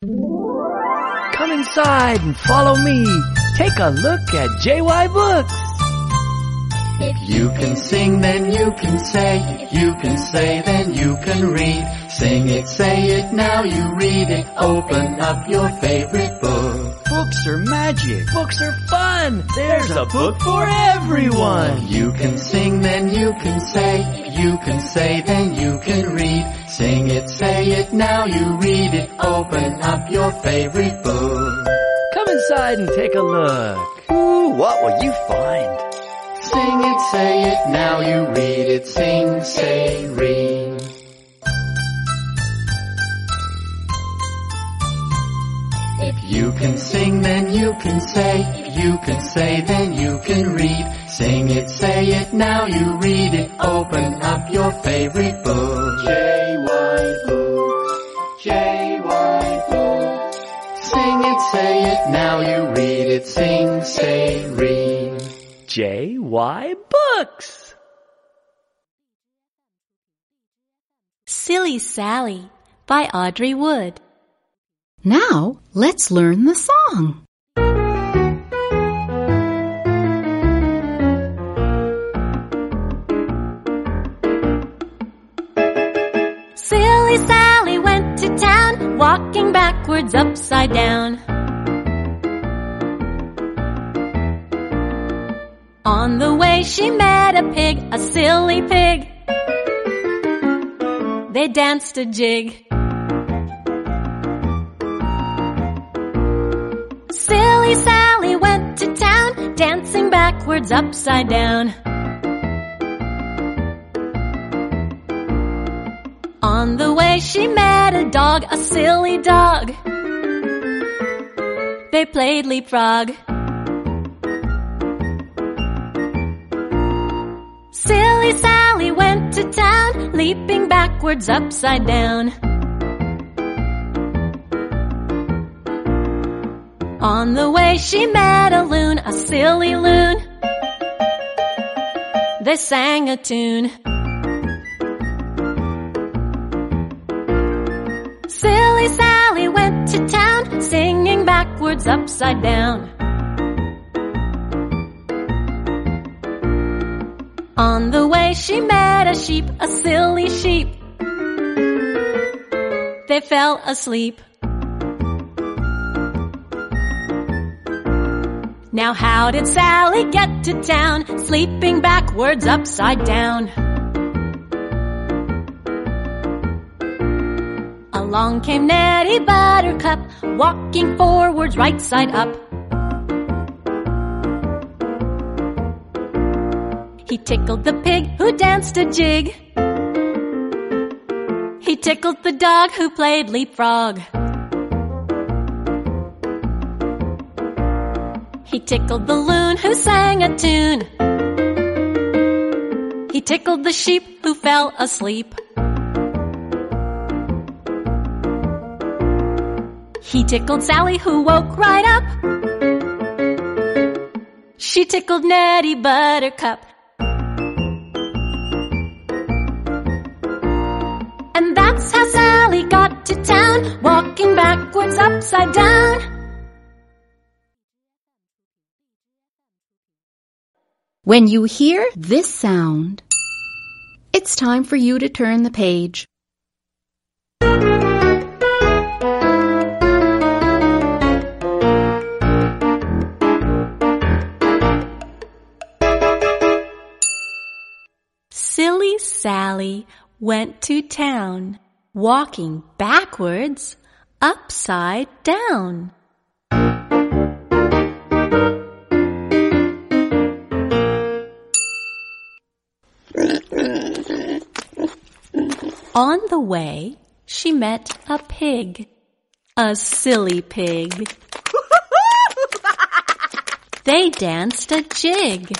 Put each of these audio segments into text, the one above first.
Come inside and follow me. Take a look at JY Books. If you can sing, then you can say. If you can say, then you can read. Sing it, say it, now you read it. Open up your favorite book. Books are magic. Books are fun. There's a book for everyone. You can sing, then you can say. You can say, then you can read. Sing it, say it, now you read it. Open up your favorite book. Come inside and take a look. Ooh, what will you find? Sing it, say it, now you read it. Sing, say, read. You can sing, then you can say. You can say, then you can read. Sing it, say it, now you read it. Open up your favorite book. J-Y Books. J-Y Books. Sing it, say it, now you read it. Sing, say, read. JY Books. Silly Sally by Audrey Wood. Now let's learn the song. Silly Sally went to town, walking backwards upside down. On the way she met a pig, a silly pig. They danced a jig. Silly Sally went to town, dancing backwards upside down. On the way she met a dog, a silly dog. They played leapfrog. Silly Sally went to town, leaping backwards upside down. On the way she met a loon, a silly loon. They sang a tune. Silly Sally went to town, singing backwards upside down. On the way she met a sheep, a silly sheep. They fell asleep. Now how did Sally get to town, sleeping backwards upside down? Along came Neddy Buttercup, walking forwards right side up. He tickled the pig who danced a jig. He tickled the dog who played leapfrog. He tickled the loon who sang a tune. He tickled the sheep who fell asleep. He tickled Sally who woke right up. She tickled Neddy Buttercup. And that's how Sally got to town, walking backwards upside down. When you hear this sound, it's time for you to turn the page. Silly Sally went to town, walking backwards, upside down. On the way, she met a pig, a silly pig. They danced a jig.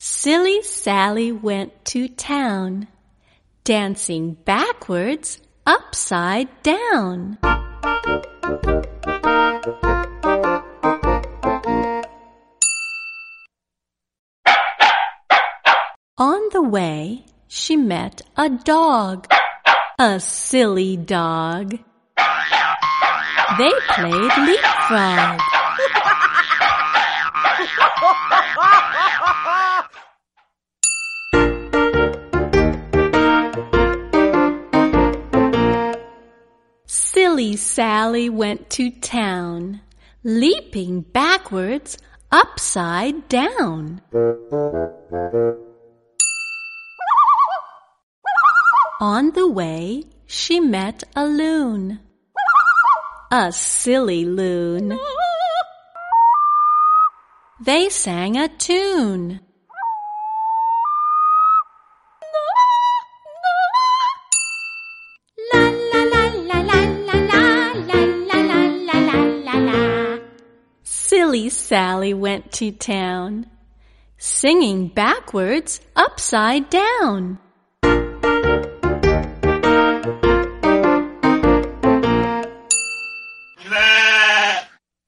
Silly Sally went to town, dancing backwards, upside down. Way, she met a dog. A silly dog. They played leapfrog. Silly Sally went to town, leaping backwards upside down. On the way, she met a loon. A silly loon. They sang a tune. Silly Sally went to town, singing backwards upside down.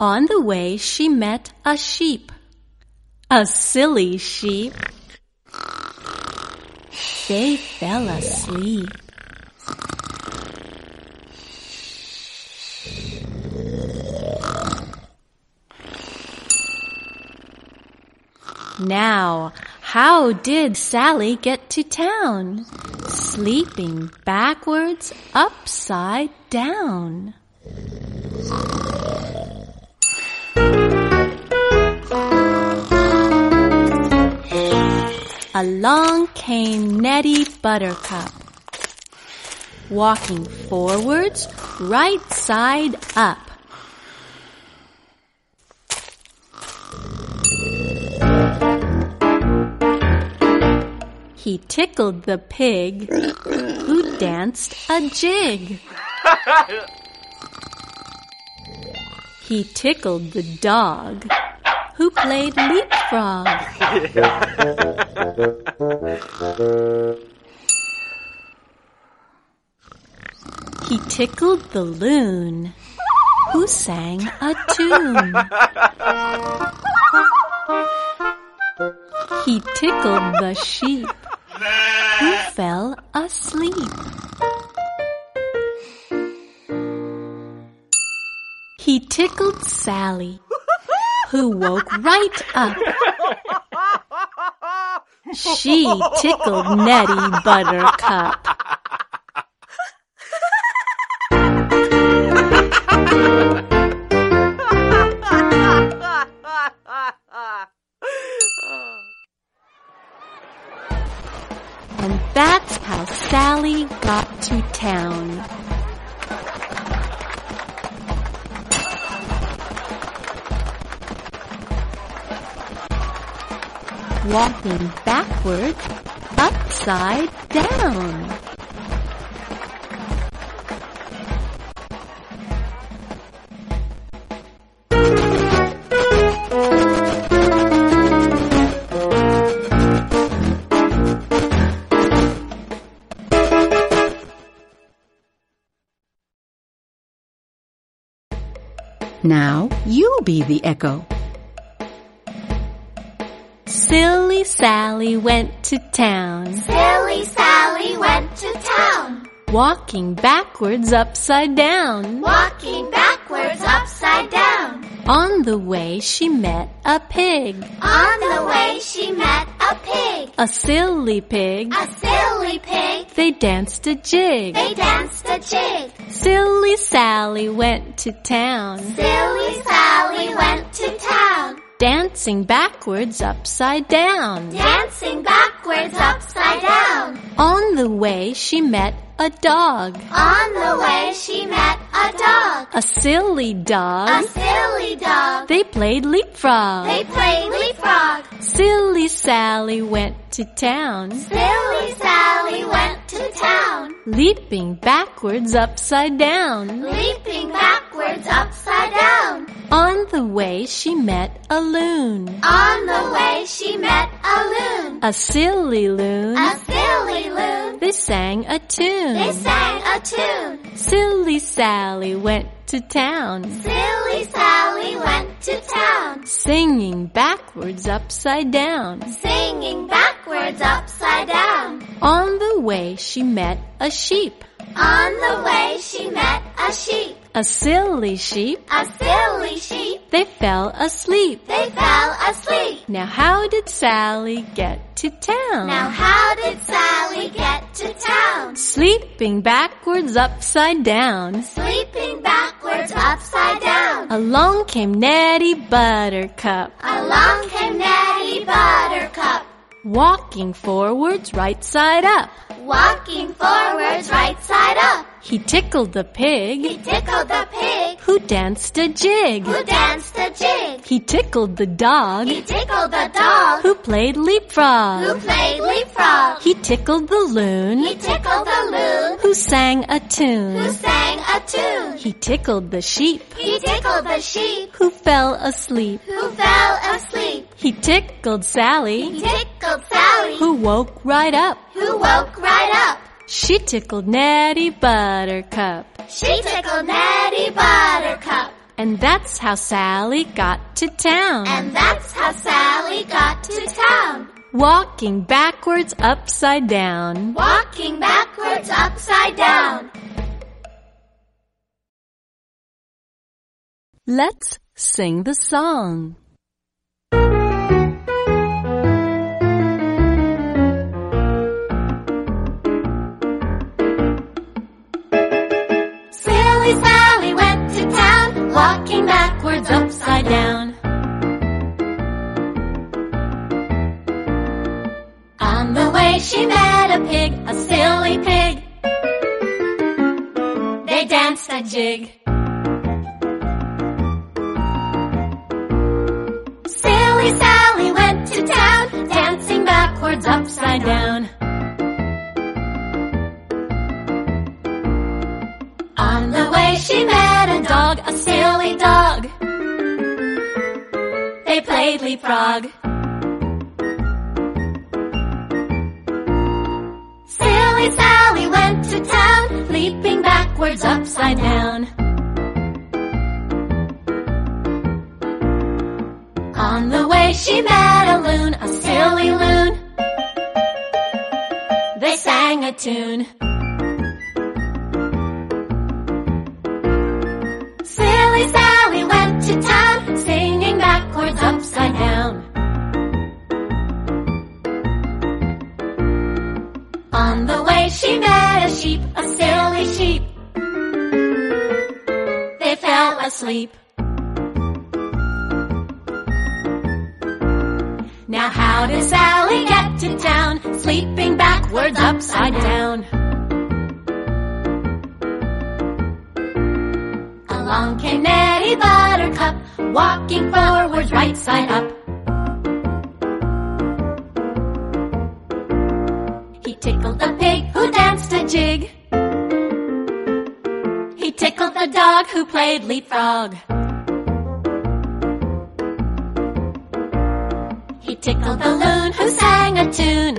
On the way, she met a sheep. A silly sheep. They fell asleep. Now, how did Sally get to town? Sleeping backwards, upside down. Along came Neddy Buttercup, walking forwards, right side up. He tickled the pig, who danced a jig. He tickled the dog, who played leapfrog. He tickled the loon, who sang a tune. He tickled the sheep, who fell asleep. He tickled Sally, who woke right up. She tickled Neddy Buttercup. And that's how Sally got to town. Walking backward, upside down. Now you be the echo. Silly Sally went to town, Silly Sally went to town, walking backwards upside down. walking backwards upside down. On the way, she met a pig, On the way, she met a pig, a silly pig. a silly pig. They danced a jig. They danced a jig. Silly Sally went to town, Silly Sally went to town, dancing backwards upside down. dancing backwards upside down. On the way, she met a dog, On the way, she met a dog, a silly dog. a silly dog. They played leapfrog. They played leapfrog. Silly Sally went to town, Silly Sally went leaping backwards upside down. leaping backwards upside down. On the way, she met a loon, On the way, she met a loon, a silly loon. a silly loon. They sang a tune. They sang a tune. Silly Sally went to town, Silly Sally went to town, singing backwards upside down. singing backwards upside down. On the way she met a sheep. On the way she met a sheep. A silly sheep. A silly sheep. They fell asleep. They fell asleep. Now how did Sally get to town? Now how did Sally get to town? Sleeping backwards upside down. Sleeping backwards upside down. Along came Neddy Buttercup. Along came Neddy Buttercup. Walking forwards right side up. Walking forwards right side up. He tickled the pig. He tickled the pig. Who danced a jig. Who danced a jig. He tickled the dog. He tickled the dog. Who played leapfrog. Who played leapfrog. He tickled the loon. He tickled the loon. Who sang a tune. Who sang a tune. He tickled the sheep. He tickled the sheep. Who fell asleep. Who fell asleep. He tickled Sally. He tickled Sally. Who woke right up. Who woke right up. She tickled Neddy Buttercup. She tickled Neddy Buttercup. And that's how Sally got to town. And that's how Sally got to town. Walking backwards upside down. Walking backwards upside down. Let's sing the song. Backwards upside down. On the way she met a pig, a silly pig. They danced a jig. Silly Sally went to town, dancing backwards upside down. Played leapfrog. Silly Sally went to town, leaping backwards upside down. On the way she met a loon, a silly loon. They sang a tune. Silly Sally went to town, upside down. On the way she met a sheep, a silly sheep. They fell asleep. Now how does Sally get to town, sleeping backwards upside down? Walking forwards right side up. He tickled the pig who danced a jig. He tickled the dog who played leapfrog. He tickled the loon who sang a tune.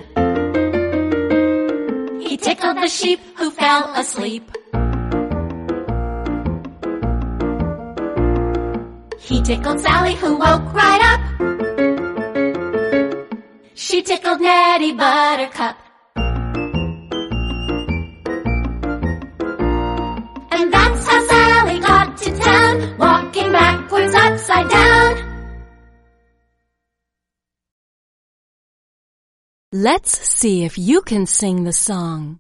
He tickled the sheep who fell asleep. Tickled Sally who woke right up. She tickled Neddy Buttercup. And that's how Sally got to town, walking backwards upside down. Let's see if you can sing the song.